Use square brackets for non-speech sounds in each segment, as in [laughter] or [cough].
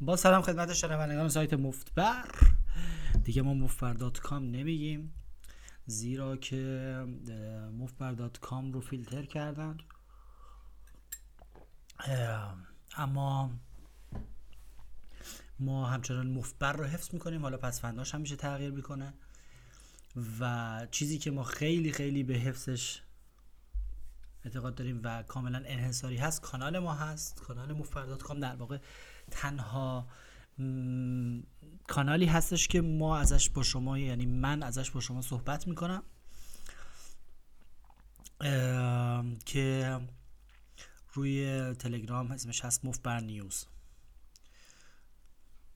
با سلام خدمت شنوندگان سایت مفتبر. دیگه ما مفتبر dot com نمیگیم. زیرا که مفتبر dot com رو فیلتر کردن. اما ما همچنان مفتبر رو حفظ می‌کنیم. حالا پسوندش همیشه تغییر می‌کنه. و چیزی که ما خیلی خیلی به حفظش اعتقاد داریم و کاملا انحصاری هست کانال ما هست. کانال مفتبر dot com در واقع تنها کانالی هستش که ما ازش با شما یعنی من ازش با شما صحبت می‌کنم. که روی تلگرام اسمش هست مفبر نیوز.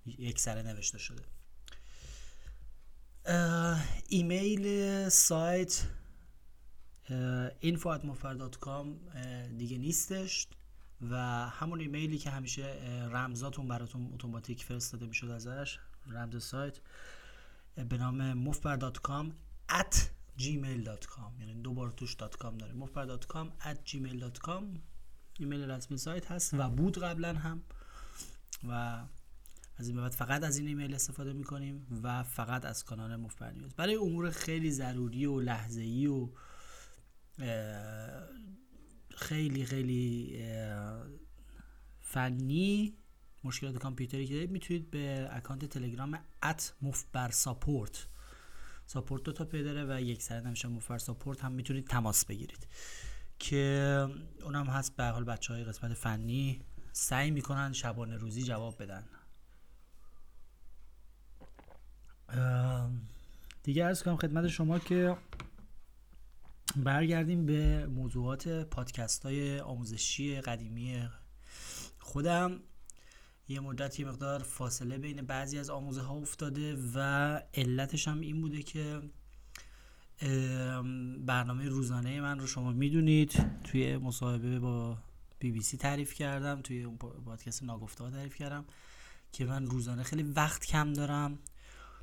یک سره نوشته شده. ایمیل سایت info@mofar.com دیگه نیستش. و همون ایمیلی که همیشه رمزاتون براتون اتوماتیک فرستاده می‌شد ازش رمز سایت به نام مفبر.com at gmail.com یعنی دو بار توش .com داره. مفبر.com at gmail.com ایمیل رسمی سایت هست و بود قبلا هم. و از این بعد فقط از این ایمیل استفاده می‌کنیم و فقط از کانال مفبر نیوز. برای امور خیلی ضروری و لحظه ای و خیلی خیلی فنی مشکلات کامپیوتری که دارید می‌تونید به اکانت تلگرام ات مفبر ساپورت ساپورت دو تا پیداره و یک سر نمیشه مفبر ساپورت هم می‌تونید تماس بگیرید. که اونم هست به حال بچه های قسمت فنی سعی می‌کنن شبانه روزی جواب بدن. دیگه ارز کنم خدمت شما که برگردیم به موضوعات پادکست های آموزشی قدیمی خودم. یه مدت یه مقدار فاصله بین بعضی از آموزه ها افتاده و علتش هم این بوده که برنامه روزانه من رو شما می‌دونید. توی مصاحبه با بی بی سی تعریف کردم توی پادکست ناگفته ها تعریف کردم که من روزانه خیلی وقت کم دارم.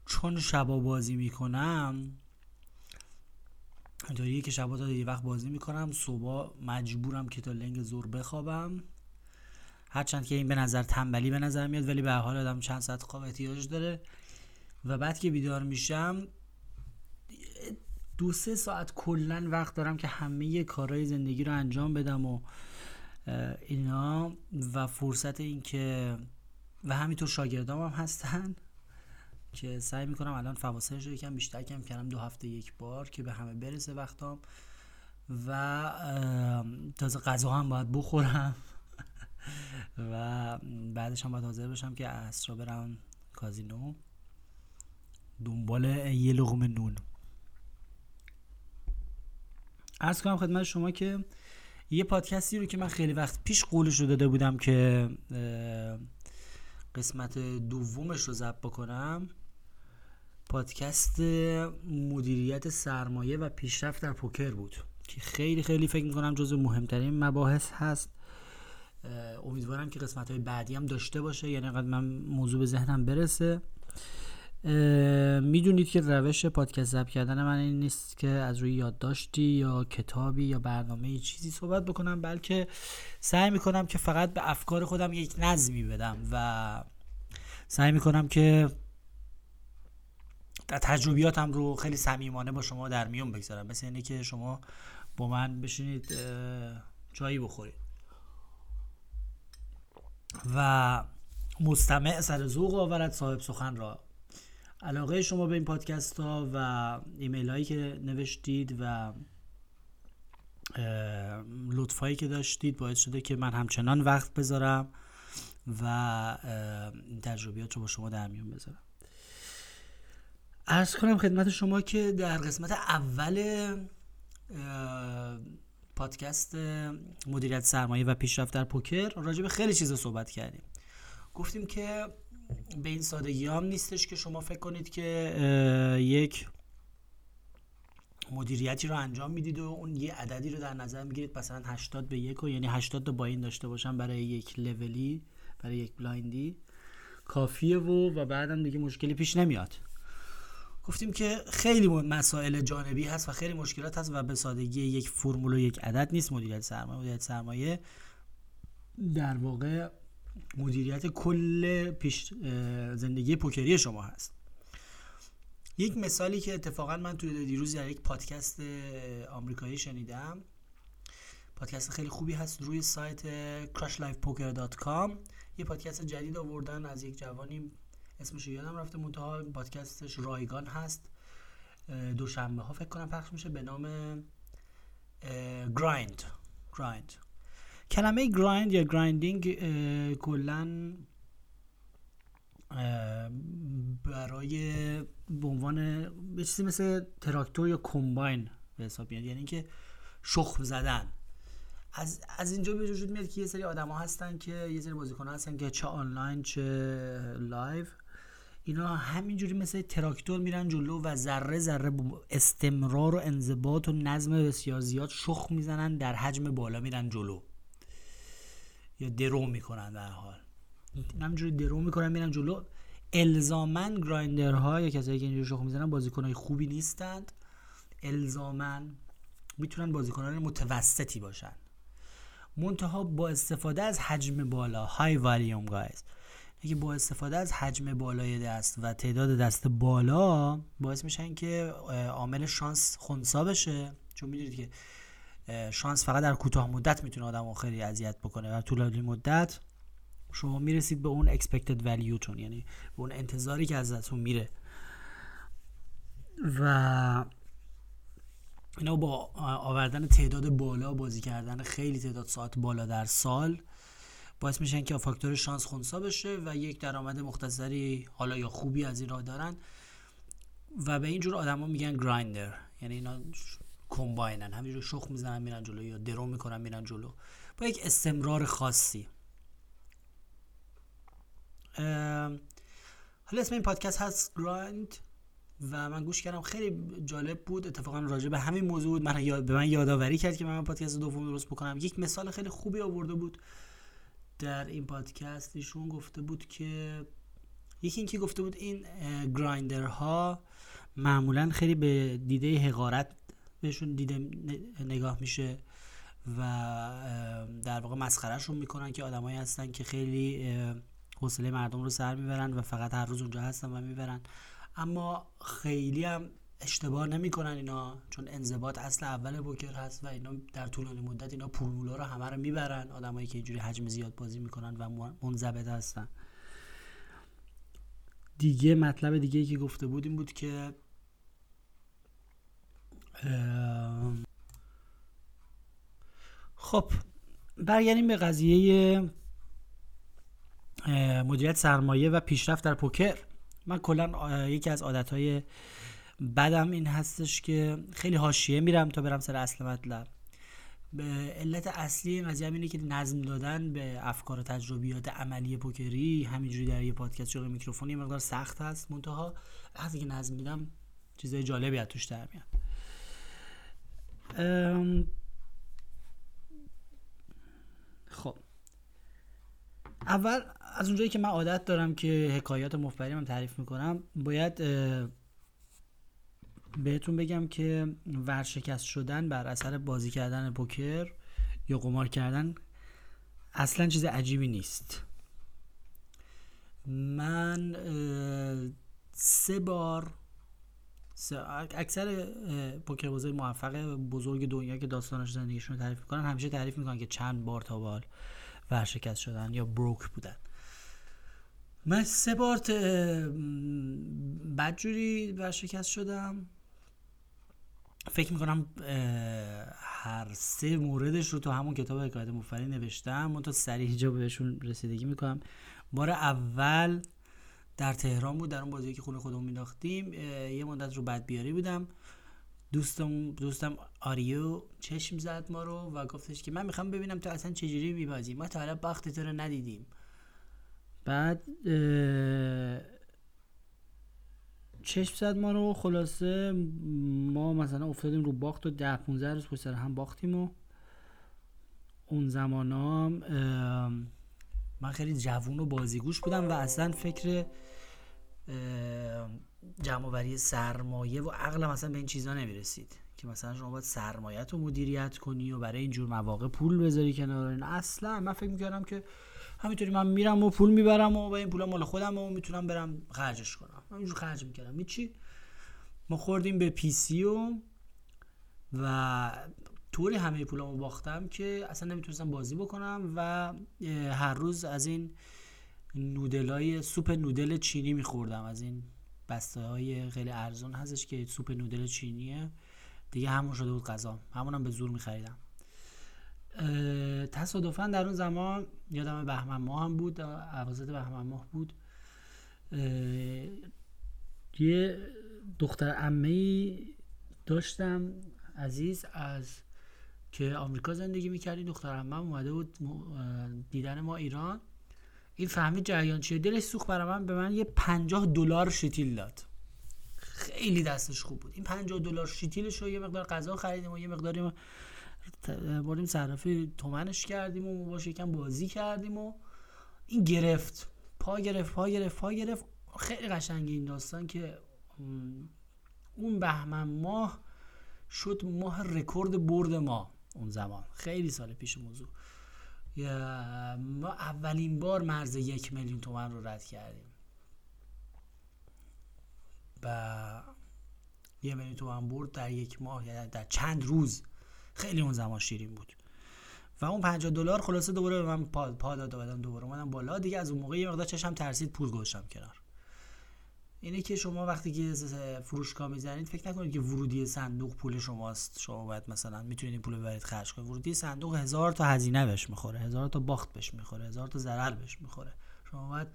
چون شبا بازی می‌کنم اینطوریه که شبا تا یه وقت بازی می‌کنم صبح مجبورم که تا لنگ زور بخوابم. هرچند که این به نظر تنبلی به نظر میاد ولی به حال آدم چند ساعت خواب احتیاج داره. و بعد که بیدار میشم دو سه ساعت کلا وقت دارم که همه کارهای زندگی رو انجام بدم و اینا. و فرصت این که و همینطور شاگردام هم هستن. که سعی می‌کنم الان فواصلش رو یکم بیشتر کم کردم دو هفته یک بار که به همه برسه وقتام. و تازه غذا هم باید بخورم. [laughs] و بعدش هم باید حاضر بشم که اسرا برم کازینو. دنبال یه لغم نون. ارز کنم خدمت شما که یه پادکستی رو که من خیلی وقت پیش قولش رو داده بودم که قسمت دومش رو ضبط بکنم. پادکست مدیریت سرمایه و پیشرفت در پوکر بود که خیلی خیلی فکر می‌کنم جز مهمترین مباحث هست. امیدوارم که قسمت های بعدی هم داشته باشه یعنی قد من موضوع به ذهنم برسه. می‌دونید که روش پادکست ضبط کردن من این نیست که از روی یادداشتی یا کتابی یا برنامه چیزی صحبت بکنم بلکه سعی می‌کنم که فقط به افکار خودم یک نظمی بدم و سعی می‌کنم که تجربیاتم رو خیلی صمیمانه با شما در میون بگذارم. مثل اینه که شما با من بشینید چایی بخورید. و مستمع سر ذوق آورد صاحب سخن را. علاقه شما به این پادکست ها و ایمیل هایی که نوشتید و لطفایی که داشتید باعث شده که من همچنان وقت بذارم و این تجربیات رو با شما در میون بذارم. ارز کنم خدمت شما که در قسمت اول پادکست مدیریت سرمایه و پیشرفت در پوکر راجع به خیلی چیزا صحبت کردیم. گفتیم که به این سادگی هم نیستش که شما فکر کنید که یک مدیریتی رو انجام می‌دید و اون یه عددی رو در نظر می‌گیرید مثلا 80 به یک و یعنی 80 تا buy-in داشته باشم برای یک لولی برای یک blind ی کافیه و و بعدم دیگه مشکلی پیش نمیاد. گفتیم که خیلی مسائل جانبی هست و خیلی مشکلات هست و به سادگی یک فرمول و یک عدد نیست مدیریت سرمایه. مدیریت سرمایه در واقع مدیریت کل پیش زندگی پوکری شما هست. یک مثالی که اتفاقا من توی دیروز در یک پادکست آمریکایی شنیدم. پادکست خیلی خوبی هست روی سایت crashlifepoker.com یه پادکست جدید آوردن از یک جوانی اسمش یادم رفته منتها پادکستش رایگان هست. دوشنبه ها فکر کنم پخش میشه. به نام grind grind کلمه grind یا grinding کلا برای به عنوان به چیزی مثل تراکتور یا کمباین به حساب میاد. یعنی اینکه شخم زدن. از, از اینجا به وجود میاد که یه سری آدم ها هستن که یه سری بازیکن هستن که چه آنلاین چه live اینا همینجوری مثل تراکتور میرن جلو و ذره ذره استمرار و انضباط و نظم بسیار زیاد شخم می‌زنن در حجم بالا میرن جلو. یا درو می‌کنن در حال. همینجوری درو می‌کنن میرن جلو. الزامن گرایندرها یا کسایی که اینجوری شخ می‌زنن بازیکنهای خوبی نیستند. الزامن می‌تونن بازیکنان متوسطی باشن. منتها با استفاده از حجم بالا. های والیوم گایز که با استفاده از حجم بالای دست و تعداد دست بالا باعث میشن که عامل شانس خونسا بشه. چون می‌دونید که شانس فقط در کوتاه مدت می‌تونه آدم خیلی اذیت بکنه و طولانی مدت شما می‌رسید به اون expected value تون یعنی به اون انتظاری که ازتون میره. و اینا با آوردن تعداد بالا بازی کردن خیلی تعداد ساعت بالا در سال باعث میشن که فاکتور شانس خونسا بشه و یک درآمد مختصری حالا یا خوبی از این راه دارن. و به اینجور آدما میگن گرایندر. یعنی اینا کمباینن. همینجور شخ می‌زنن میرن جلو یا درو می‌کنن میرن جلو. با یک استمرار خاصی. حالا اسم این پادکست هست گرایند و من گوش کردم. خیلی جالب بود. اتفاقا راجع به همین موضوع من یاد به من یادآوری کرد که من پادکست دوم درست بکنم. یک مثال خیلی خوبی آورده بود. در این پادکست ایشون گفته بود که یکی اینکه گفته بود این گرایندرها معمولا خیلی به دیده حقارت بهشون دیده نگاه میشه و در واقع مسخرهشون می‌کنن که آدمایی هستن که خیلی حوصله مردم رو سر می‌برن و فقط هر روز اونجا هستن و می‌برن. اما خیلی هم اشتباه نمی‌کنن اینا چون انضباط اصل اول بوکر هست و اینا در طولانی مدت اینا پولا رو همه رو می‌برن. آدمایی که اینجوری حجم زیاد بازی می‌کنن و منضبط هستن. دیگه مطلب دیگه ای که گفته بود این بود که خب برگردیم به قضیه مدیریت سرمایه و پیشرفت در پوکر. من کلا یکی از عادتهای بدم این هستش که خیلی حاشیه میرم تا برم سر اصل مطلب. به علت اصلی این اینه که نظم دادن به افکار و تجربیات عملی پوکری همینجوری در یه پادکست جلوی میکروفونی مقدار سخت هست. منتها وقتی که نظم میدم چیزای جالبی از توش در میاد. خب. اول از اونجایی که من عادت دارم که حکایات مفبری من تعریف می‌کنم باید بهتون بگم که ورشکست شدن بر اثر بازی کردن پوکر یا قمار کردن اصلا چیز عجیبی نیست. من سه بار اکثر پوکر بازی موفق بزرگ دنیا که داستانش زندگیشون رو تعریف می‌کنن همیشه تعریف می‌کنن که چند بار تا بال ورشکست شدن یا بروک بودن. من سه بار بدجوری ورشکست شدم. فکر می‌کنم هر سه موردش رو تو همون کتاب حکایت مفری نوشتم. من تا سریع جا بهشون رسیدگی می‌کنم. بار اول در تهران بود در اون بازی که خونه خودمون میداختیم یه مدت رو بد بیاری بودم. دوستم دوستم آریو چشم زد ما رو و گفتش که من می‌خوام ببینم تو اصلا چجوری میبازی. ما تا حالا باخت تو رو ندیدیم. بعد چشم زد ما رو خلاصه ما مثلا افتادیم رو باخت و ده 15 روز پشت هم باختیم و اون زمان من خیلی جوون و بازیگوش بودم و اصلا فکر جمعوری سرمایه و عقلم اصلا به این چیزا نمی‌رسید که مثلا شما باید سرمایت رو مدیریت کنی و برای اینجور مواقع پول بذاری کنار این اصلا من فکر می‌کردم که همینطوری من میرم و پول می‌برم و با این پول مال خودم و می‌تونم برم خرجش کنم. همینجور خرج می‌کردم. چی؟ ما خوردیم به پی سی و و طوری همه پولامو باختم که اصلا نمی‌تونستم بازی بکنم و هر روز از این نودلای سوپ نودل چینی میخوردم. از این بسته های خیلی ارزون هستش که سوپ نودل چینیه. دیگه همون شده بود غذا. همونم به زور میخریدم. تصادفا در اون زمان یادم بهمن ماه هم بود عوازت بهمن ماه بود. یه دختر عمه داشتم عزیز از که آمریکا زندگی می‌کردی دختر عمه اومده بود دیدن ما ایران. این فهمید جریان چیه. دلش سوخت برای من. به من یه پنجاه دلار شتیل داد. خیلی دستش خوب بود. این پنجاه دلار شتیلش رو یه مقدار غذا خریدیم و یه مقداری ما بردیم صرافی تومنش کردیم و باشه یکم بازی کردیم و این گرفت. پا گرفت پا گرفت پا گرفت. خیلی قشنگی این داستان که اون بهمن ماه شد ماه رکورد برد ما اون زمان. خیلی سال پیش موضوع. ما اولین بار مرز یک میلیون تومن رو رد کردیم. و یه میلیون تومن برد در یک ماه یا در چند روز. خیلی اون زمان شیرین بود. و اون 50 دلار خلاصه دوباره به من پا, پا داد و دوباره اومدم بالا. دیگه از اون موقع یه مقدار چشم ترسید پول گذاشتم کنار. اینه که شما وقتی که فروشگاه می‌زنید فکر نکنید که ورودی صندوق پول شماست. شما باید مثلا می‌تونید پول ببرید خرج کنید. ورودی صندوق هزار تا هزینه بهش می‌خوره هزار تا باخت بهش می‌خوره هزار تا ضرر بهش می‌خوره. شما باید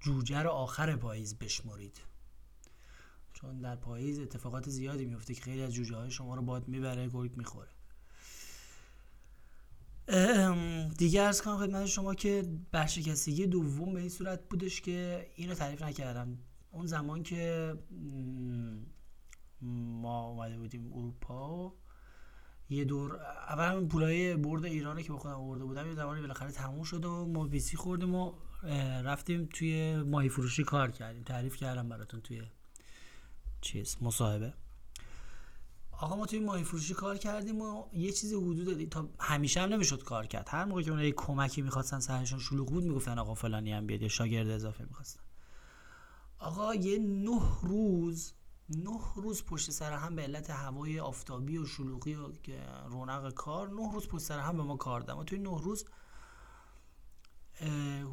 جوجه رو آخر پاییز بشمرید. چون در پاییز اتفاقات زیادی میفته که خیلی از جوجه های شما رو باید می‌بره گرگ می‌خوره. دیگه ارز کنم خدمت شما که برشکستگی دوم به این صورت بودش که اینو تعریف نکردم. اون زمان که ما اومده بودیم اروپا یه دور اول همین پولای برد ایرانه که با خودم آورده بودم یه زمانی بالاخره تموم شد و ما بیسی خوردیم و رفتیم توی ماهی فروشی کار کردیم. تعریف کردم براتون توی چیز مصاحبه. آقا ما توی ماهی فروشی کار کردیم و یه چیزی حدود تا همیشه هم نمی‌شد کار کرد. هر موقع که اونها یه کمکی می‌خواستن سرشون شلوغ بود می‌گفتن آقا فلانی هم بیاد یا شاگرد اضافه می‌خواستن. آقا یه نه روز نه روز پشت سر هم به علت هوای آفتابی و شلوغی و رونق کار نه روز پشت سر هم به ما کار دادن و توی نه روز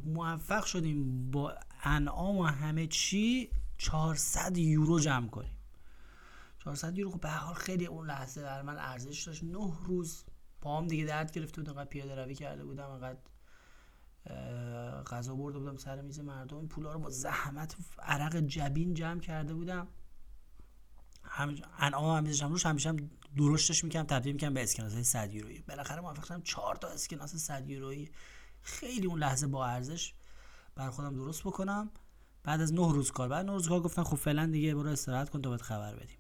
موفق شدیم با انعام و همه چی 400 یورو جمع کنیم. 400 یورو. خب به حال خیلی اون لحظه در من ارزش داشت. نه روز پام دیگه درد گرفته بود انقدر پیاده روی کرده بودم. انقدر غذا برده بودم سر میز مردم. این پولا رو با زحمت عرق جبین جمع کرده بودم. انعام هم میذاشتم روش همیشه هم درشتش می‌کنم تبدیل می‌کنم به اسکناس های 100 یورویی. بالاخره موفق شدم 4 تا اسکناس 100 یورویی. خیلی اون لحظه با ارزش بر خودم درست بکنم. بعد از 9 روز کار بعد 9 روز کار گفتن خب فعلا دیگه برو استراحت کن تا بهت خبر بدیم.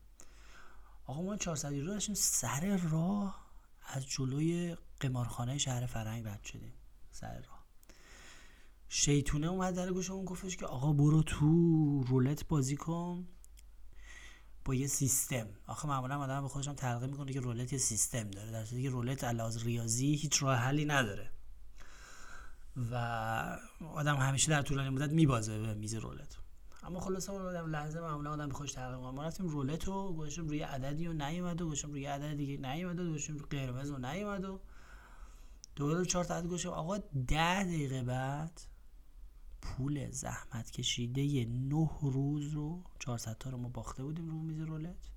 آقا ما 400 یورو داشتیم سر راه از جلوی قمارخانه شهر فرنگ رد شدیم. سر راه. شیطونه اومد در گوشمون گفتش که آقا برو تو رولت بازی کن با یه سیستم. آخه معمولا آدم به خودشم تلقی می‌کنه که رولت یه سیستم داره. در صورتی که رولت علاوه ریاضی هیچ راه حلی نداره. و آدم همیشه در طولانی مدت میبازه به میز رولت. اما خلاصه اون آدم لحظه معمولا آدم خوش تلقی ما رفتیم رولت رو گذاشتیم روی عددی و نیومد و گذاشتیم روی عدد دیگه نیومد و روی قرمز و نیومد و دوباره چهار تا عدد گذاشتیم. آقا ده دقیقه بعد پول زحمت کشیده نه روز رو 400 تا رو ما باخته بودیم رو میز رولت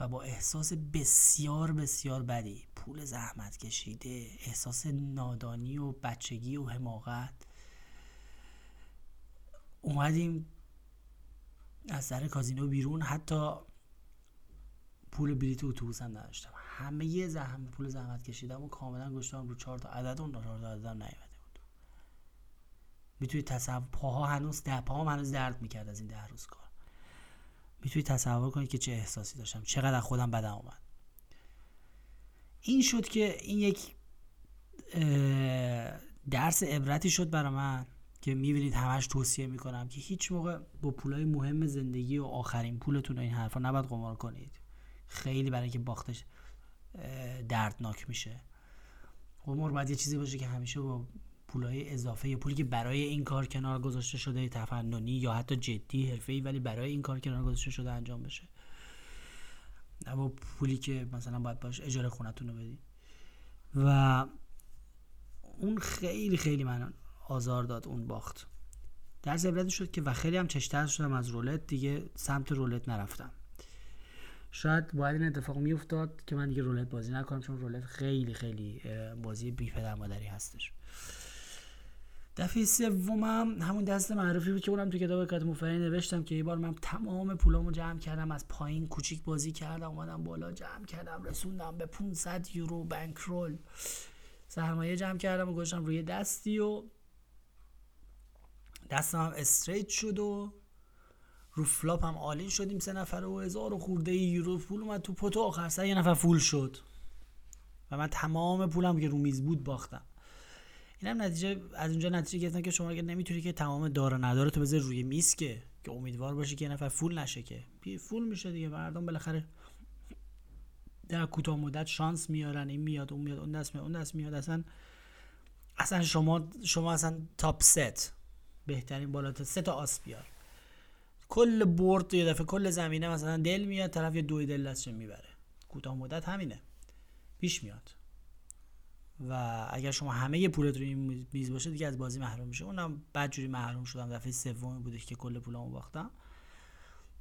و با احساس بسیار بسیار بدی. پول زحمت کشیده احساس نادانی و بچگی و حماقت. اومدیم از سر کازینو بیرون. حتی پول بلیت اتوبوس هم نداشتم. همه یه زحمت پول زحمت کشیدم و کاملا گشتم رو چهار تا عدد. اون چهار تا عددم نیومده بود. می‌تونید تصور پاها هنوز ده پاها هنوز درد می‌کرد از این ده روز کار. می‌تونید تصور کنید که چه احساسی داشتم. چقدر خودم بدم اومد. این شد که این یک درس عبرتی شد برای من. که می‌بینید همش توصیه می‌کنم که هیچ موقع با پولای مهم زندگی و آخرین پولتون این حرفا نباید قمار کنید. خیلی برای اینکه باختش دردناک میشه. قمار باید یه چیزی باشه که همیشه با پولای اضافه پولی که برای این کار کنار گذاشته شده تفننی یا حتی جدی حرفه‌ای ولی برای این کار کنار گذاشته شده انجام بشه. نه پولی که مثلا باید باش اجاره خونتون رو بدید و اون خیلی خیلی من آزار داد اون باخت. در عبرت شد که و خیلی هم چشتر شدم از رولت دیگه سمت رولت نرفتم. شاید باید این اتفاق میافتاد که من دیگه رولت بازی نکنم چون رولت خیلی خیلی بازی بی پدر مادری هستش. دفعه سومم همون دست معروفی بود که اونم تو کتاب کات مفری نوشتم که یه بار من تمام پولامو جمع کردم از پایین کوچیک بازی کردم اومدم بالا جمع کردم رسوندم به 500 یورو بانکرول سرمایه جمع کردم و گذاشتم روی دستی و دستم هم straight شد و رو flop هم all-in شدیم سه نفر و هزار و خورده یورو پول اومد تو pot و آخر سر یه نفر full شد. و من تمام پولم که رو میز بود باختم. اینم نتیجه از اونجا نتیجه گرفتم که شما اگه نمی‌تونی که تمام دار و نداره تو بذاری روی میز که که امیدوار باشی که یه نفر full نشه که. full میشه دیگه. مردم بالاخره در کوتاه مدت شانس میارن. این میاد اون میاد اون دست میاد اون دست میاد. اصلا اصلا شما شما اصلا تاپ ست بهترین بالاتر سه تا آس بیار. کل برد یه دفعه کل زمینه مثلا دل میاد طرف یه دوی دل دستش می‌بره. کوتاه مدت همینه. پیش میاد. و اگر شما همه پولت رو میز باشه دیگه از بازی محروم میشه. اونم بعد جوری محروم شدم. دفعه سومی بودش که کل پولامو باختم.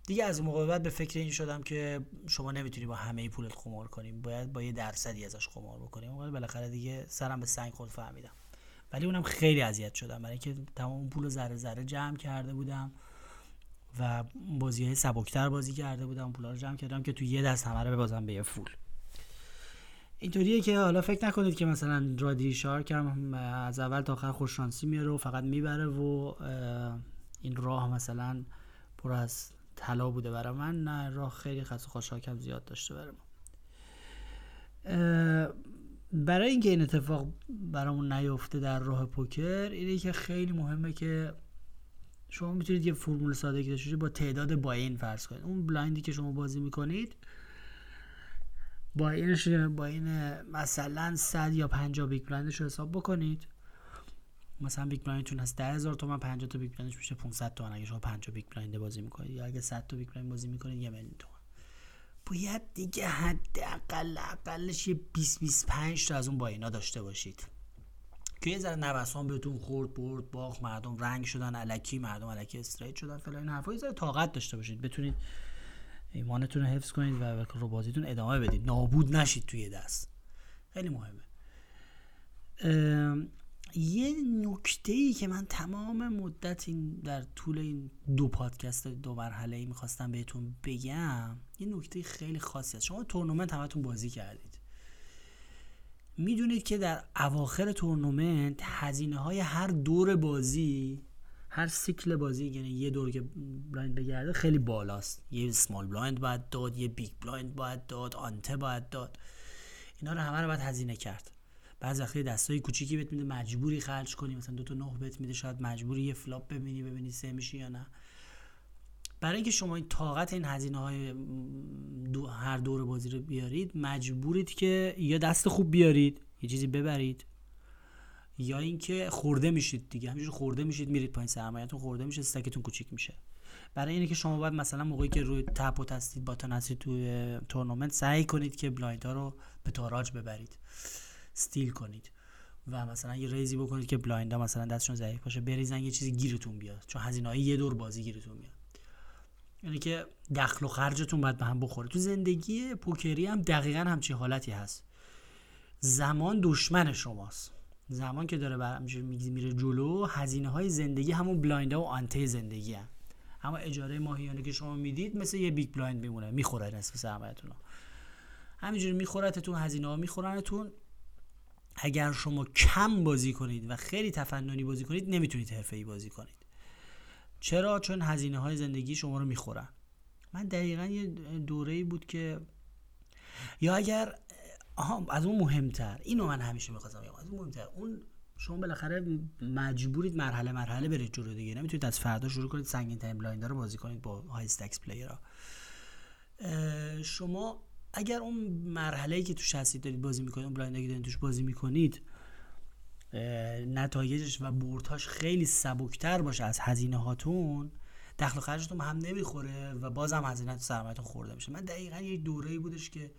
دیگه از موقع بعد به فکر این شدم که شما نمی‌تونی با همه پولت خمار کنیم باید با یه درصدی ازش خمار بکنیم بالاخره دیگه سرم به سنگ خود فهمیدم. ولی اونم خیلی اذیت شدم. برای اینکه تمام پول ذره ذره جمع کرده بودم و بازی های سبکتر بازی کرده بودم پولا رو جمع کردم که تو یه دست همه رو ببازم به یه فول. اینطوریه که حالا فکر نکنید که مثلا رادی شارک هم از اول تا آخر خوششانسی میاره و فقط می‌بره و این راه مثلا پر از طلا بوده برای من. نه راه خیلی خاص خوشحاکم زیاد داشته برای من برای اینکه این اتفاق برامون نیفته در راه پوکر اینه که خیلی مهمه که شما می‌تونید یه فرمول ساده داشته با تعداد با این فرض کنید. اون بلایندی که شما بازی می‌کنید با اینش با این مثلا 100 یا 50 بیگ بلایندش رو حساب بکنید. مثلا big blind تون هست 10000 تومن 50 تا big blind ش میشه 500 تومن. اگه شما 50 big blind بازی می‌کنید یا اگه 100 تا big blind بازی می‌کنید یه میلیون تومن. باید دیگه حداقل اقلش یه 20 25 تا از اون buy-in ا داشته باشید. که یه ذره نوسان بهتون خورد برد باخت مردم رنگ شدن الکی مردم الکی straight شدن فلان این حرفا. یه ذره طاقت داشته باشید. بتونید ایمانتون رو حفظ کنید و رو بازیتون ادامه بدید. نابود نشید توی دست. خیلی مهمه. یه نکته ای که من تمام مدت این در طول این دو پادکست دو مرحله ای می‌خواستم بهتون بگم یه نکته خیلی خاصی هست. شما تورنمنت همتون بازی کردید. می‌دونید که در اواخر تورنمنت هزینه های هر دور بازی هر سیکل بازی یعنی یه دور که blind بگرده خیلی بالاست. یه small blind باید داد یه big blind باید داد ante باید داد. اینا رو همه رو باید هزینه کرد. بعضی وقتی دستای کوچیکی بهت میده مجبوری خرج کنی مثلا دو تا نه بهت میده شاید مجبوری یه فلاپ ببینی ببینی سه میشی یا نه. برای اینکه شما این طاقت این هزینه های دو هر دور بازی رو بیارید مجبورید که یا دست خوب بیارید یه چیزی ببرید یا اینکه خورده میشید دیگه. همینجور خورده میشید میرید پایین سرمایه‌تون خورده میشه استکتون کوچیک میشه. برای اینکه شما باید مثلا موقعی که روی تپ و تستید با هستید توی تورنمنت سعی کنید که بلایند رو به تاراج ببرید. steal کنید. و مثلا یه raise ی بکنید که blind ها مثلا دستشون ضعیف باشه بریزن یه چیزی گیرتون بیاد. چون هزینه یه دور بازی گیرتون میاد. یعنی که دخل و خرجتون باید به هم بخوره. تو زندگی پوکری هم دقیقا همچین حالتی هست. زمان دشمن شماست. زمان که داره میره جلو هزینه های زندگی همون blind و ante زندگی هم. اما اجاره ماهیانه که شما می‌دید مثل یه big blind میمونه می‌خوره نصف سرمایه‌تون همینجوری میخورتتون هزینه ها میخورنتون. اگر شما کم بازی کنید و خیلی تفننی بازی کنید نمی‌تونید حرفه‌ای بازی کنید. چرا؟ چون هزینه های زندگی شما رو می‌خورن. من دقیقا یه دوره بود که یا اگر آها از اون مهمتر. اینو من همیشه می‌خواستم از اون مهمتر. اون شما بالاخره مجبورید مرحله مرحله برید جلو دیگه. نمی‌تونید از فردا شروع کنید سنگین ترین blind رو بازی کنید با high stakes player ها شما اگر اون مرحله که توش هستید دارید بازی می‌کنید اون blind ی که دارید توش بازی می‌کنید نتایجش و بردهاش خیلی سبکتر باشه از هزینه هاتون. دخل و خرجتون هم نمی‌خوره و بازم هزینه سرمایه‌تون خورده میشه. من دقیقا یه دوره‌ای بودش که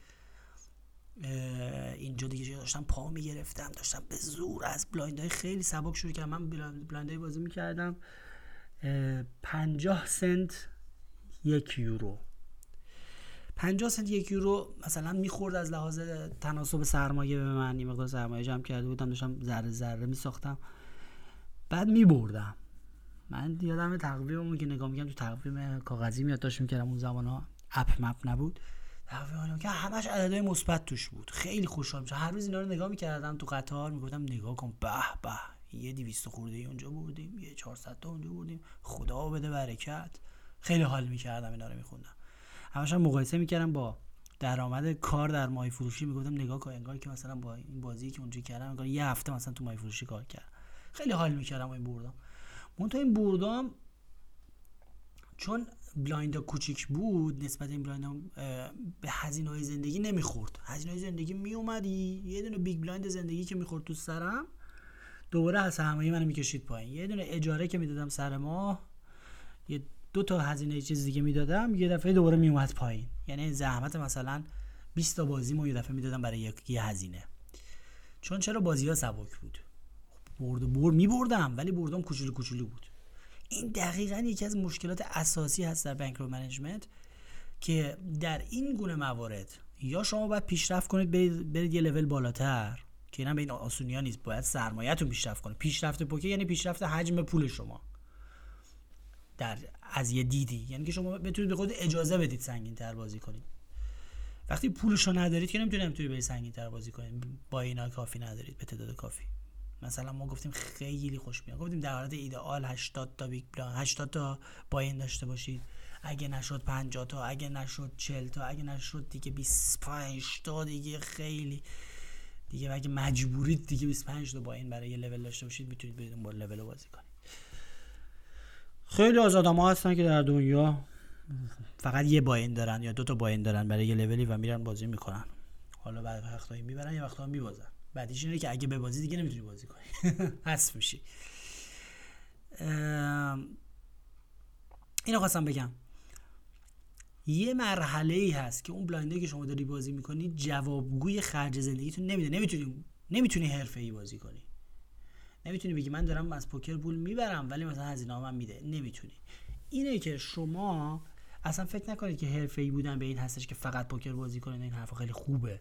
اینجا دیگه داشتم پا می‌گرفتم داشتم به زور از blind های خیلی سبک شروع کردم. من blind بازی می‌کردم پنجاه سنت یک یورو. 50 سنت یک یورو مثلا می‌خورد از لحاظ تناسب سرمایه به من این مقدار سرمایه جمع کرده بودم داشتم ذره ذره میساختم. بعد میبردم. من یادم تقویممون که نگاه می‌کنم تو تقویم کاغذی میاد داشت می‌کردم اون زمان ها اپ مپ نبود. تقویم که همش عددهای مثبت توش بود. خیلی خوشحال میشه هر روز اینا رو نگاه می‌کردم تو قطار می‌گفتم نگاه کن به به یه 200 خورده اونجا بردیم یه 400 تا اونجا بردیم خدا بده برکت. خیلی حال می‌کردم اینا رو میخوندم. همش هم مقایسه می‌کردم با درآمد کار در ماهی فروشی می‌گفتم نگاه کن انگار که مثلا با این بازی که اونجا کردم انگار یه هفته مثلا تو ماهی فروشی کار کردم. خیلی حال می‌کردم این بردم منتها این بردام چون blind کوچیک بود نسبت این blind به هزینه های زندگی نمی‌خورد. هزینه های زندگی میومدی یه دونه big blind زندگی که می‌خورد تو سرم دوباره از سرمایه منو می‌کشید پایین. یه دونه اجاره که می‌دادم سر ماه یه دو تا هزینه چیز دیگه می‌دادم یه دفعه دوباره میومد پایین. یعنی زحمت مثلا 20 تا بازی ما یه دفعه می‌دادم برای یک یه هزینه. چون چرا بازی ها سبک بود؟ برد برد میبردم ولی بردم کوچولو کوچولو بود. این دقیقا یکی از مشکلات اساسی هست در بانک منیجمنت که در این گونه موارد یا شما باید پیشرفت کنید برید, برید یه لول بالاتر که اینم به این آسونیا نیست باید سرمایه‌تون پیشرفت کنه پیشرفت پوکر یعنی پیشرفت حجم پول شما. در از یه دیدی. یعنی که شما بتونید به خود اجازه بدید سنگین تر بازی کنید. وقتی پولشو ندارید که نمی‌تونید نمی‌تونید به سنگین تر بازی کنید. buy-in ا کافی ندارید به تعداد کافی. مثلا ما گفتیم خیلی خوش میاد. گفتیم در حالت ایدئال 80 تا big blind 80 تا buy-in داشته باشید. اگه نشد 50 تا اگه نشد 40 تا اگه نشد دیگه 25 تا دیگه خیلی. دیگه اگه مجبورید دیگه 25 تا buy-in برای یه لول داشته باشید می‌تونید برید با لول بازی کنید. خیلی از آدم ها هستن که در دنیا فقط یه buy-in دارن یا دو تا buy-in دارن برای یه لولی و میرن بازی می‌کنن. حالا بعد وقتایی می‌برن یا وقتا میبازن. بعدیش اینه که اگه به بازی دیگه نمی‌تونی بازی کنی. [laughs] حذف میشی. اینو خواستم بگم. یه مرحله ای هست که اون blind ی که شما داری بازی می‌کنی جوابگوی خرج زندگیتون نمیده. نمی‌تونی نمی‌تونی حرفه ای بازی کنی. نمی‌تونی بگی من دارم از پوکر پول می‌برم ولی مثلا هزینه من میده. نمی‌تونی. اینه که شما اصلا فکر نکنید که حرفه ای بودن به این هستش که فقط پوکر بازی کنید این حرف خیلی خوبه.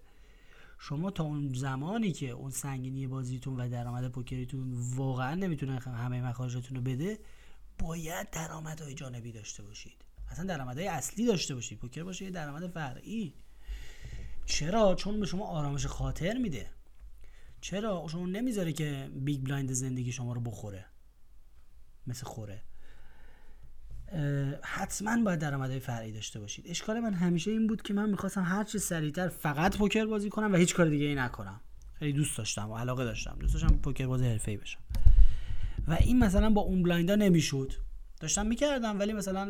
شما تا اون زمانی که اون سنگینی بازیتون و درآمد پوکریتون واقعا نمی‌تونه همه مخارجتون رو بده باید درآمدهای جانبی داشته باشید. اصلا درآمدهای اصلی داشته باشید. پوکر باشه یه درآمد فرعی. چرا؟ چون به شما آرامش خاطر میده. چرا شما نمی‌ذاره که big blind زندگی شما رو بخوره؟ مثل خوره. حتما باید درآمدهای فرعی داشته باشید. اشکال من همیشه این بود که من می‌خواستم هر چه سریعتر فقط پوکر بازی کنم و هیچ کار دیگه ای نکنم. خیلی دوست داشتم و علاقه داشتم. دوست داشتم پوکر باز حرفه‌ای بشم. و این مثلا با اون blind ا نمی‌شد. داشتم می‌کردم ولی مثلا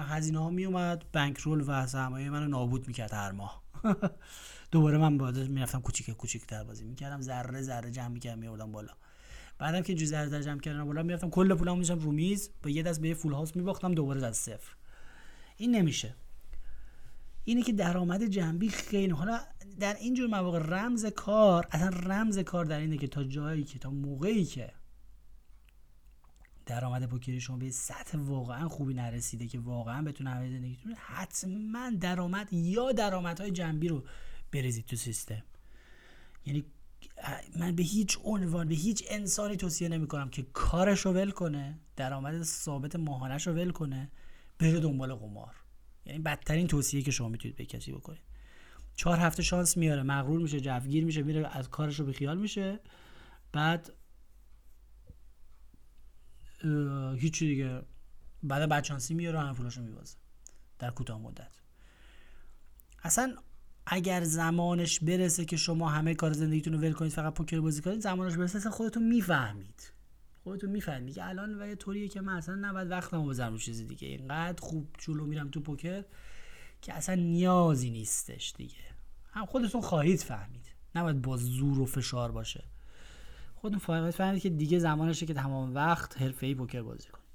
هزینه ها میومد بانک رول و سرمایه منو نابود می‌کرد هر ماه. [laughs] دوباره من باید می‌رفتم کوچیک کوچیک تر بازی می‌کردم ذره ذره جمع می‌کردم میوردم بالا. بعدم که اینجوری ذره جمع کردن بالا می‌رفتم کل پولامو میذاشتم رو میز با یه دست به یه فول هاوس میباختم دوباره از صفر. این نمیشه. اینه که درآمد جنبی خیلی حالا در اینجور مواقع رمز کار اصلا رمز کار در اینه که تا جایی که تا موقعی که درآمد پوکری شما به سطح واقعا خوبی نرسیده که واقعا بتونه همه زندگیتون حتما درآمد یا درآمدهای جنبی رو بریزید تو سیستم. یعنی من به هیچ عنوان به هیچ انسانی توصیه نمی کنم که کارش رو ول کنه درآمد ثابت ماهانش رو ول کنه بره دنبال قمار. یعنی بدترین توصیه که شما می‌تونید به کسی بکنید. چهار هفته شانس میاره مغرور میشه جوگیر میشه میره از کارش رو به خیال میشه. بعد هیچی دیگه. بعد شانسی میاره هم رو میبازه. در کوتاه مدت. اصلا اگر زمانش برسه که شما همه کار زندگیتون رو ول کنید فقط پوکر بازی کنید زمانش برسه خودتون می‌فهمید. خودتون می‌فهمید. که الان و یه طوریه که من اصلا نباید وقتمو بذارم رو چیزی دیگه. اینقدر خوب جلو میرم تو پوکر که اصلا نیازی نیستش دیگه. هم خودتون خواهید فهمید. نباید با زور و فشار باشه. خودتون فقط فهمید که دیگه زمانشه که تمام وقت حرفه‌ای پوکر بازی کنید.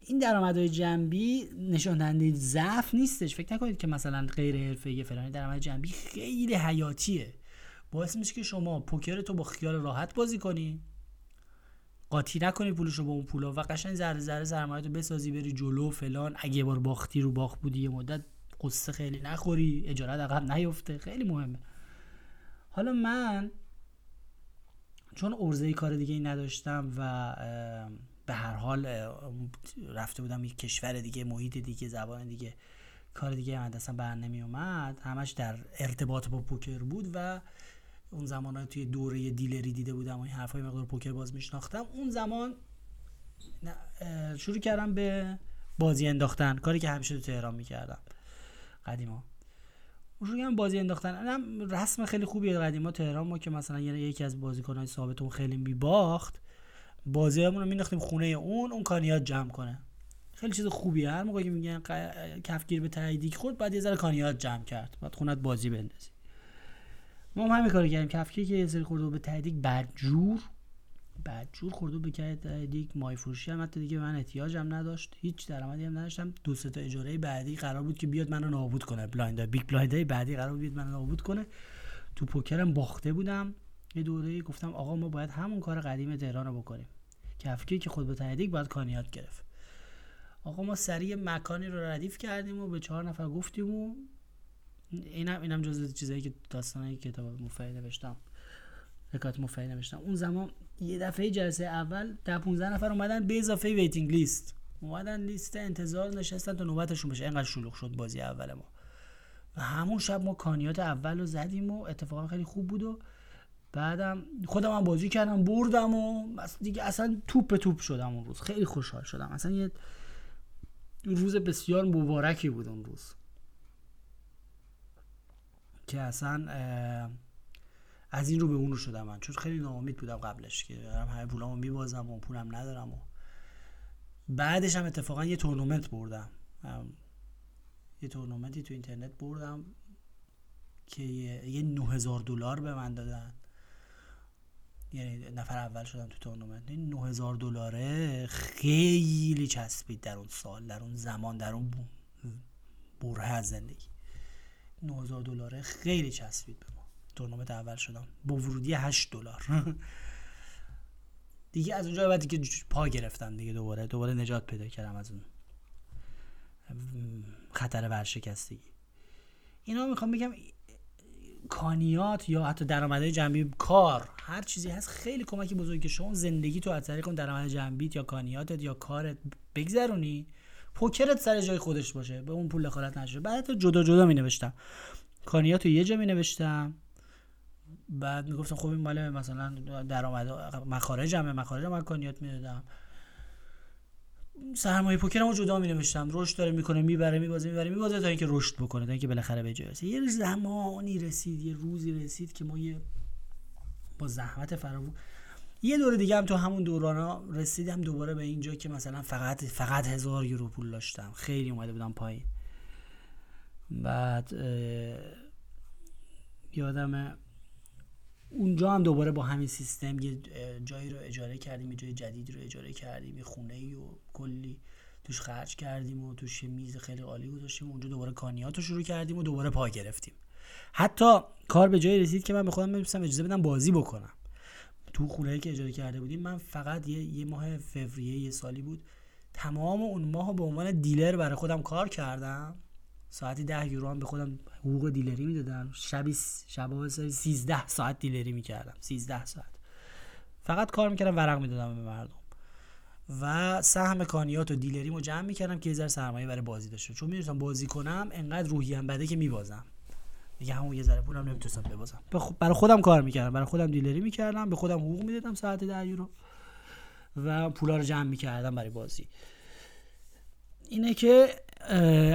این درآمدهای جنبی نشان دهنده ضعف نیستش. فکر نکنید که مثلا غیر حرفه‌ای فلانی درآمد جنبی خیلی حیاتیه. باعث میشه که شما پوکر تو با خیال راحت بازی کنی. قاطی نکنی پولش رو با اون پولا و قشنگ ذره ذره سرمایه رو بسازی بری جلو فلان. اگه بار باختی رو باخت بودی یه مدت قصه خیلی نخوری اجاره عقب نیفته. خیلی مهمه. حالا من چون ارزه کار دیگه ای نداشتم و به هر حال رفته بودم یک کشور دیگه محیط دیگه زبان دیگه کار دیگه اصلا بر نمی اومد همش در ارتباط با پوکر بود و اون زمان توی دوره دیلری دیده بودم و این حرفای مقدار پوکر باز میشناختم. اون زمان شروع کردم به بازی انداختن کاری که همیشه تو تهران می‌کردم. قدیما. شروع کردم بازی انداختن. رسم خیلی خوبیه قدیما. تهران ما که مثلا یکی از بازیکنهای ثابتمون خیلی میباخت. بازی رو مینداختیم خونه اون اون کانیات جمع کنه. خیلی چیز خوبیه. هر موقع که میگن کفگیر به تاییدی خورد بعد یه ذره کانیات جمع کرد. بعد خونت بازی بندازی. ما هم همین کارو کردیم. کفکی که یه سری خورده به تاییدیک بدجور بدجور خورده به ته دیگ ماهی فروشی هم حتی دیگه من احتیاجم نداشت. هیچ درآمدی هم نداشتم. دو سه تا اجاره بعدی قرار بود که بیاد منو نابود کنه. blind big blind بعدی قرار بود بیاد منو نابود کنه. تو پوکرم باخته بودم. یه دوره گفتم آقا ما باید همون کار قدیم تهران رو بکنیم. کفگیر که خورد به ته دیگ باید کانیات گرفت. آقا ما سریع مکانی رو ردیف کردیم و به چهار نفر گفتیم و اینم اینم جزو چیزایی که داستانه کتاب مفت‌بر نوشتم. حکایت مفت‌بر نوشتم. اون زمان یه دفعه جلسه اول ده 15 نفر اومدن به اضافه waiting list اومدن لیست انتظار نشستن تا نوبتشون بشه. اینقدر شلوغ شد بازی اول ما. و همون شب ما کانیات اول رو زدیم و اتفاقا خیلی خوب بود و بعدم خودم هم بازی کردم بردم و دیگه اصلا توپ توپ شدم اون روز. خیلی خوشحال شدم. اصلا یه روز بسیار مبارکی بود اون روز. که اصلا از این رو به اون رو شدم من. چون خیلی ناامید بودم قبلش که دارم همه پولامو میبازم و پولم ندارم و بعدش هم اتفاقا یه تورنمنت بردم. یه تورنمنتی تو اینترنت بردم که یه 9000 دلار به من دادن. یعنی نفر اول شدم تو تورنمنت. این 9000 دلاره خیلی چسبید در اون سال در اون زمان در اون بره از زندگی. 9000 دلاره خیلی چسبید به ما. تورنمنت اول شدم. با ورودی 8 دلار. [laughs] دیگه از اونجا بعد که پا گرفتم دیگه دوباره. دوباره نجات پیدا کردم از اون خطر ورشکستگی. اینا می‌خوام بگم کانیات یا حتی درآمدهای جنبی کار هر چیزی هست خیلی کمکی بزرگی که شما زندگی تو از طریق درآمد جنبیت یا کانیاتت یا کارت بگذرونی پوکرت سر جای خودش باشه به اون پول دخالت نشه. بعد جدا جدا می نوشتم کانیات رو یه جا می نوشتم بعد می‌گفتم خب این مال مثلا درآمد مخارجم مخارج من کانیات می‌دادم. سرمایه پوکر رو جدا می نوشتم رشد داره می‌کنه می‌بره میبازه می‌بره میبازه تا اینکه رشد بکنه تا اینکه بالاخره به جای یه زمانی رسید یه روزی رسید که ما یه با زحمت فراوون یه دور دیگه هم تو همون دوران ها رسیدم دوباره به اینجا که مثلا فقط فقط هزار یورو پول داشتم. خیلی اومده بودم پایین. بعد یادم اونجا هم دوباره با همین سیستم یه جایی رو اجاره کردیم یه جای جدید رو اجاره کردیم یه خونه ای و کلی توش خرج کردیم و توش یه میز خیلی عالی گذاشتیم اونجا دوباره کانیات رو شروع کردیم و دوباره پا گرفتیم. حتی کار به جایی رسید که من به خودم می‌تونستم اجازه بدم بازی بکنم. تو خونه که اجاره کرده بودیم من فقط یه, یه ماه فوریه یه سالی بود تمام اون ماه به عنوان دیلر برای خودم کار کردم. ساعتی ده یورو هم به خودم حقوق دیلری می‌دادم. شبی شبا 13 ساعت دیلری می‌کردم. 13 ساعت. فقط کار می‌کردم ورق می‌دادم به مردم. و سهم کانیات و دیلری جمع می‌کردم که یه ذره سرمایه برای بازی داشته چون می‌دونستم بازی کنم انقدر روحیم بده که میبازم. دیگه همون یه ذره پولم نمی‌تونستم ببازم. برای خودم کار می‌کردم. برای خودم دیلری می‌کردم به خودم حقوق می‌دادم ساعت 10 یورو. و پولا رو جمع می‌کردم برای بازی. اینه که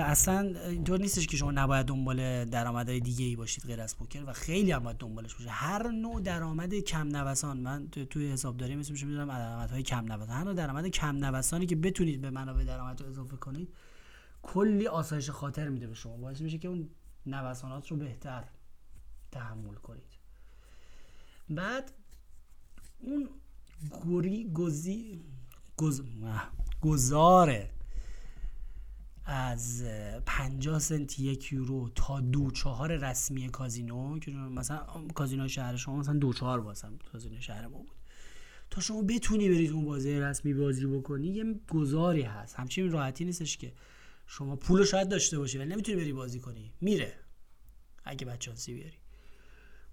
اصلا اینطور نیستش که شما نباید دنبال درآمدهای دیگه ای باشید غیر از پوکر و خیلی هم باید دنبالش باشه. هر نوع درآمد کم نوسان من تو توی حسابداری مثل میشه می‌دونم درآمدهای کم نوسان هر نوع درآمد کم نوسانی که بتونید به منابع درآمد اضافه کنید کلی آسایش خاطر میده به شما. باعث میشه که اون نوسانات رو بهتر تحمل کنید. بعد اون گوری گزی گز... گزاره از 50 سنت یک یورو تا دو چهار رسمی کازینو که مثلا کازینو شهر شما مثلا دو چهار واسم کازینو شهر ما بود. تا شما بتونی برید اون بازی رسمی بازی بکنی یه گذاری هست. همچین راحتی نیستش که شما پول شاید داشته باشی ولی نمی‌تونی بری بازی کنی. میره. اگه بچانسی بیاری.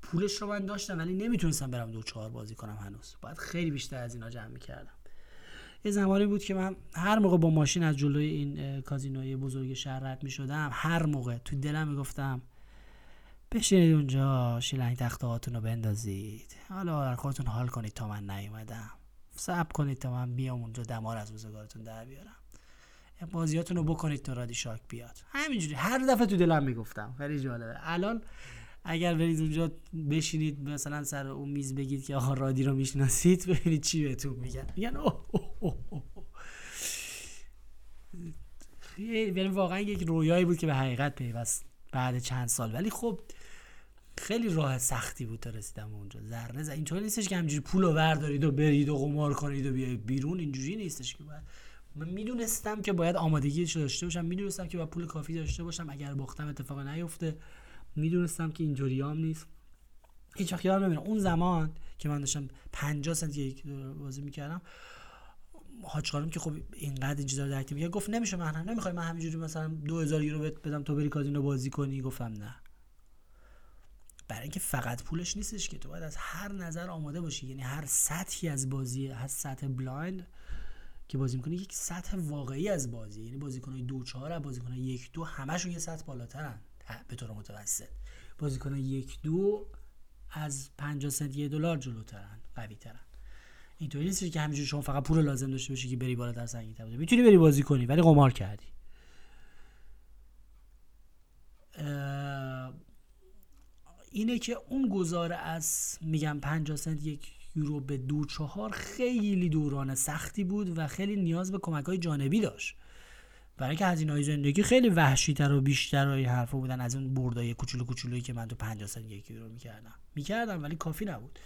پولش رو من داشتم ولی نمی‌تونستم برم دو چهار بازی کنم هنوز. باید خیلی بیشتر از اینا جمع می‌کردم. یه زمانی بود که من هر موقع با ماشین از جلوی این کازینوی بزرگ شهر رد می‌شدم هر موقع تو دلم می‌گفتم بشینید اونجا شیلنگ تخته هاتون رو بندازید. حالا در خودتون حال کنید تا من نیومدم. صبر کنید تا من بیام اونجا دمار از روزگارتون در بیارم. بازیاتون رو بکنید تا رادی شاک بیاد. همینجوری هر دفعه تو دلم می‌گفتم. خیلی جالبه. الان اگر برید اونجا بشینید مثلا سر اون میز بگید که آقا رادی رو می‌شناسید ببینید چی بهتون میگن. میگن اوه اوه اوه یعنی واقعا یک رویایی بود که به حقیقت پیوست بعد چند سال. ولی خب خیلی راه سختی بود تا رسیدم اونجا. ذره اینطوری نیستش که همینجوری پول وردارید و برید و قمار کنید و بیاید بیرون. اینجوری نیستش که باید. من می‌دونستم که باید آمادگی داشته باشم. می‌دونستم که باید پول کافی داشته باشم. اگر باختم اتفاق نیفته. می‌دونستم که اینطوری هم نیست. هیچ وقت یادم اون زمان که من داشتم 50 سنت یک بازی می‌کردم حاج خانم که خب اینقدر این چیزا رو درک میگه گفت نمیشه من هم نمی‌خوای من همینجوری مثلا 2000 یورو بدم تو بری کازینو بازی کنی؟ گفتم نه. برای اینکه فقط پولش نیستش که تو باید از هر نظر آماده باشی. یعنی هر سطحی از بازی هر سطح blind که بازی می‌کنه یک سطح واقعی از بازی. یعنی بازیکنای دو چهار بازیکنای یک دو همشون یه سطح بالاترن. به طور متوسط. بازیکن یک دو از 50 سنت یه دلار جلوترن قوی ترن اینطوری نیست که همینجوری شما فقط پول لازم داشته باشی که بری بالا در سنگین تر می‌تونی بری بازی کنی ولی قمار کردی. اینه که اون گذاره از میگم 50 سنت یک یورو به دو چهار خیلی دوران سختی بود و خیلی نیاز به کمک های جانبی داشت. برای اینکه هزینه زندگی خیلی وحشی تر و بیشتر و حرفا بودن از اون بردای کوچولو کوچولویی که من تو 50 سال یکی رو می‌کردم. می‌کردم ولی کافی نبود.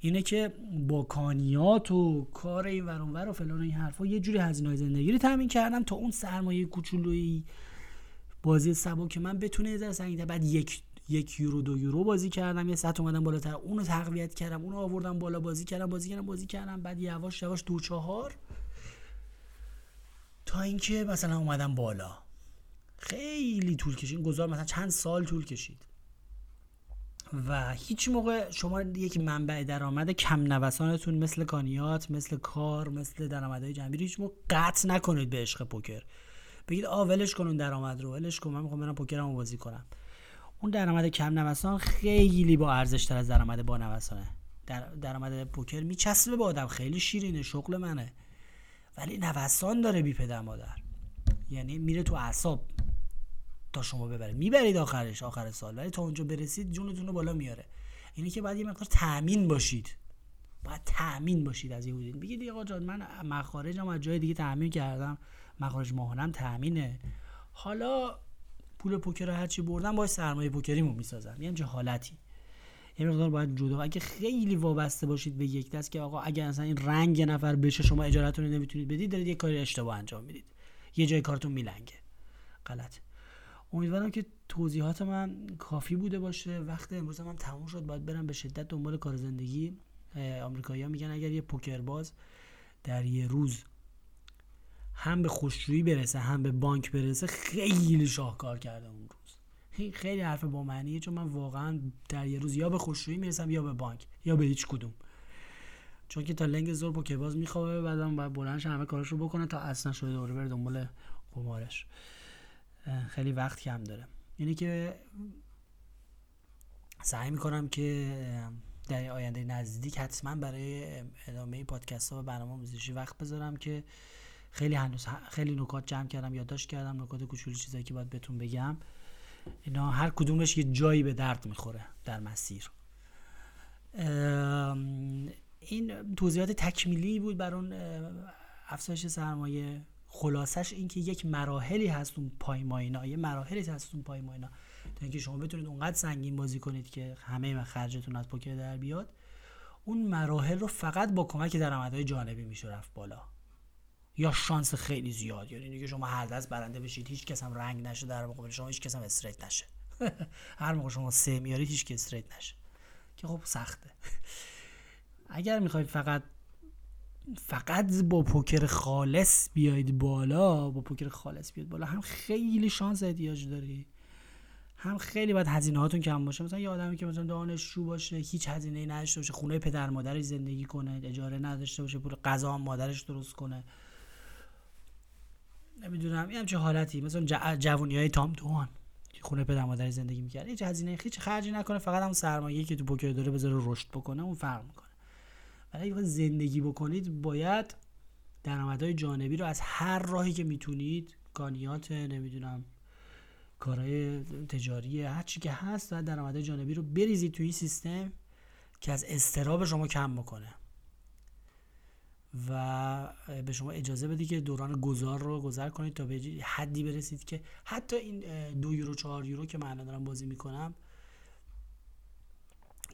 اینه که با کانیات و کار این ور و فلان این حرفا یه جوری هزینه زندگی رو تامین کردم تا اون سرمایه کوچولویی بازی سبا که من بتونه یه ذره بعد یک یک یورو دو یورو بازی کردم. یه ساعت اومدم بالاتر. اونو تقویت کردم. اونو آوردم بالا. بازی کردم بازی کردم بازی کردم. بعد یواش یواش دو چهار اینکه مثلا اومدم بالا. خیلی طول کشید. گذار مثلا چند سال طول کشید. و هیچ موقع شما یک منبع درآمد کم نوسانتون مثل کانیات مثل کار مثل درآمدهای جنبی هیچ موقع قطع نکنید به عشق پوکر. بگید آ ولش کن اون درآمد رو ولش کن من می‌خوام برم پوکرمو بازی کنم. اون درآمد کم نوسان خیلی با ارزش تر از درآمد با نوسانه در درآمد پوکر میچسبه به آدم. خیلی شیرینه شغل منه. ولی نوسان داره بی پدر مادر. یعنی میره تو اعصاب تا شما ببره. می‌برید آخرش آخر سال. ولی تا اونجا برسید جونتون رو بالا میاره. اینی که باید یه مقدار تامین باشید. باید تامین باشید از یه حدود بگید آقا جان من مخارجم از جای دیگه تامین کردم. مخارج ماهانم تامینه حالا پول پوکر هرچی بردم باید سرمایه پوکریمو می‌سازم. یه حالتی؟ یه مقدار باید جدا اگه خیلی وابسته باشید به یک دست که آقا اگر اصلا این رنگ نفر بشه شما اجارتون رو نمی‌تونید بدید دارید یه کاری اشتباه انجام می‌دید. یه جای کارتون میلنگه. غلط. امیدوارم که توضیحات من کافی بوده باشه. وقت امروز من تموم شد. باید برم به شدت دنبال کار زندگی. آمریکایی‌ها میگن اگر یه پوکر باز در یه روز هم به خوشرویی برسه هم به بانک برسه خیلی شاهکار کرده اون روز. خیلی حرف با معنیه چون من واقعا در یه روز یا به خوشرویی می‌رسم یا به بانک یا به هیچ کدوم. چون که تا لنگ زور با باز میخوابه بعدم باید بلندش همه کارش رو بکنه تا اصلا شده دوره بره دنبال قمارش. خیلی وقت کم داره. یعنی که سعی می‌کنم که در آینده نزدیک حتما برای ادامه پادکست ها و برنامه موزیشی وقت بذارم که خیلی هنوز خیلی نکات جمع کردم یادداشت کردم نکات کوچولی چیزایی که باید بهتون بگم. اینا هر کدومش یه جایی به درد می‌خوره در مسیر. این توضیحات تکمیلی بود بر اون افزایش سرمایه. خلاصش این که یک مراحلی هست اون پای ماینا یه مراحلی هست اون پای تا اینکه شما بتونید اونقدر سنگین بازی کنید که همه خرجتون از پوکر در بیاد اون مراحل رو فقط با کمک درآمدهای جانبی میشه رفت بالا. یا شانس خیلی زیاد یعنی دیگه شما هر دست برنده بشید هیچ کس هم رنگ نشه در مقابل شما هیچ کس هم استریت نشه. [laughs] هر موقع شما سه میارید هیچ کس استریت نشه. که خب سخته. اگر می‌خواید فقط فقط با پوکر خالص بیاید بالا با پوکر خالص بیاید بالا هم خیلی شانس احتیاج داری. هم خیلی باید هزینه هاتون کم باشه. مثلا یه آدمی که مثلا دانشجو باشه هیچ هزینه ای نداشته باشه خونه پدر مادرش زندگی کنه اجاره نداشته باشه پول غذا مادرش درست کنه. نمی‌دونم. این همچه حالتی. مثلا جوونی های تام دوان خونه پدر مادر زندگی می‌کرد. هیچ هزینه هیچ خرجی نکنه. فقط هم سرمایه‌ای که تو پوکر داره بذاره رشد بکنه اون فرق می‌کنه. ولی اگه زندگی بکنید باید درآمدهای جانبی رو از هر راهی که می‌تونید کانیات نمی‌دونم کارهای تجاری هر چی که هست و درآمدهای جانبی رو بریزید تو این سیستم که از استراب شما کم بکنه. و به شما اجازه بده که دوران گذار رو گذر کنید تا به حدی برسید که حتی این دو یورو چهار یورو که من دارم بازی می‌کنم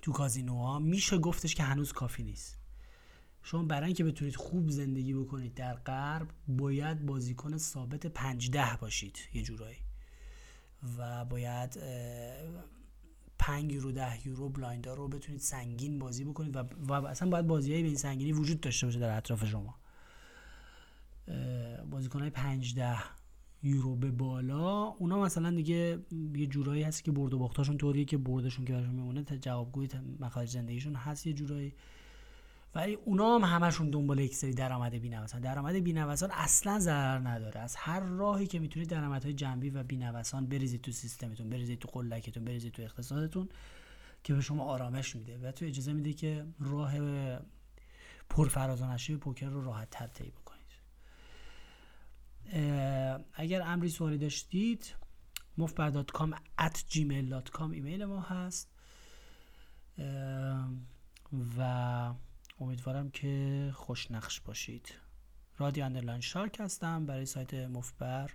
تو کازینوها میشه گفتش که هنوز کافی نیست. شما برای اینکه بتونید خوب زندگی بکنید در غرب باید بازیکن ثابت پنج ده باشید یه جورایی. و باید 5 یورو 10 یورو بلایندار رو بتونید سنگین بازی بکنید و, و اصلا باید بازیایی به این سنگینی وجود داشته باشه در اطراف شما. بازیکنهای 5 10 یورو به بالا اونا مثلا دیگه یه جورایی هست که برد و باختاشون طوریه که بردشون که براشون میمونه جوابگوی مخارج زندگیشون هست یه جورایی. ولی اونا هم همشون دنبال یک سری درآمد بی‌نوسان. درآمد بی‌نوسان اصلا ضرر نداره. از هر راهی که می‌تونید درآمدهای جنبی و بی‌نوسان بریزید تو سیستمتون بریزید تو قلکتون بریزید تو اقتصادتون که به شما آرامش میده و تو اجازه میده که راه پرفراز و پوکر رو راحت تر طی بکنید اگر امری سوالی داشتید مفت‌بر.com at gmail.com ایمیل ما هست. و امیدوارم که خوشنقش باشید. رادیو اندرلاین شارک هستم. برای سایت مفت‌بر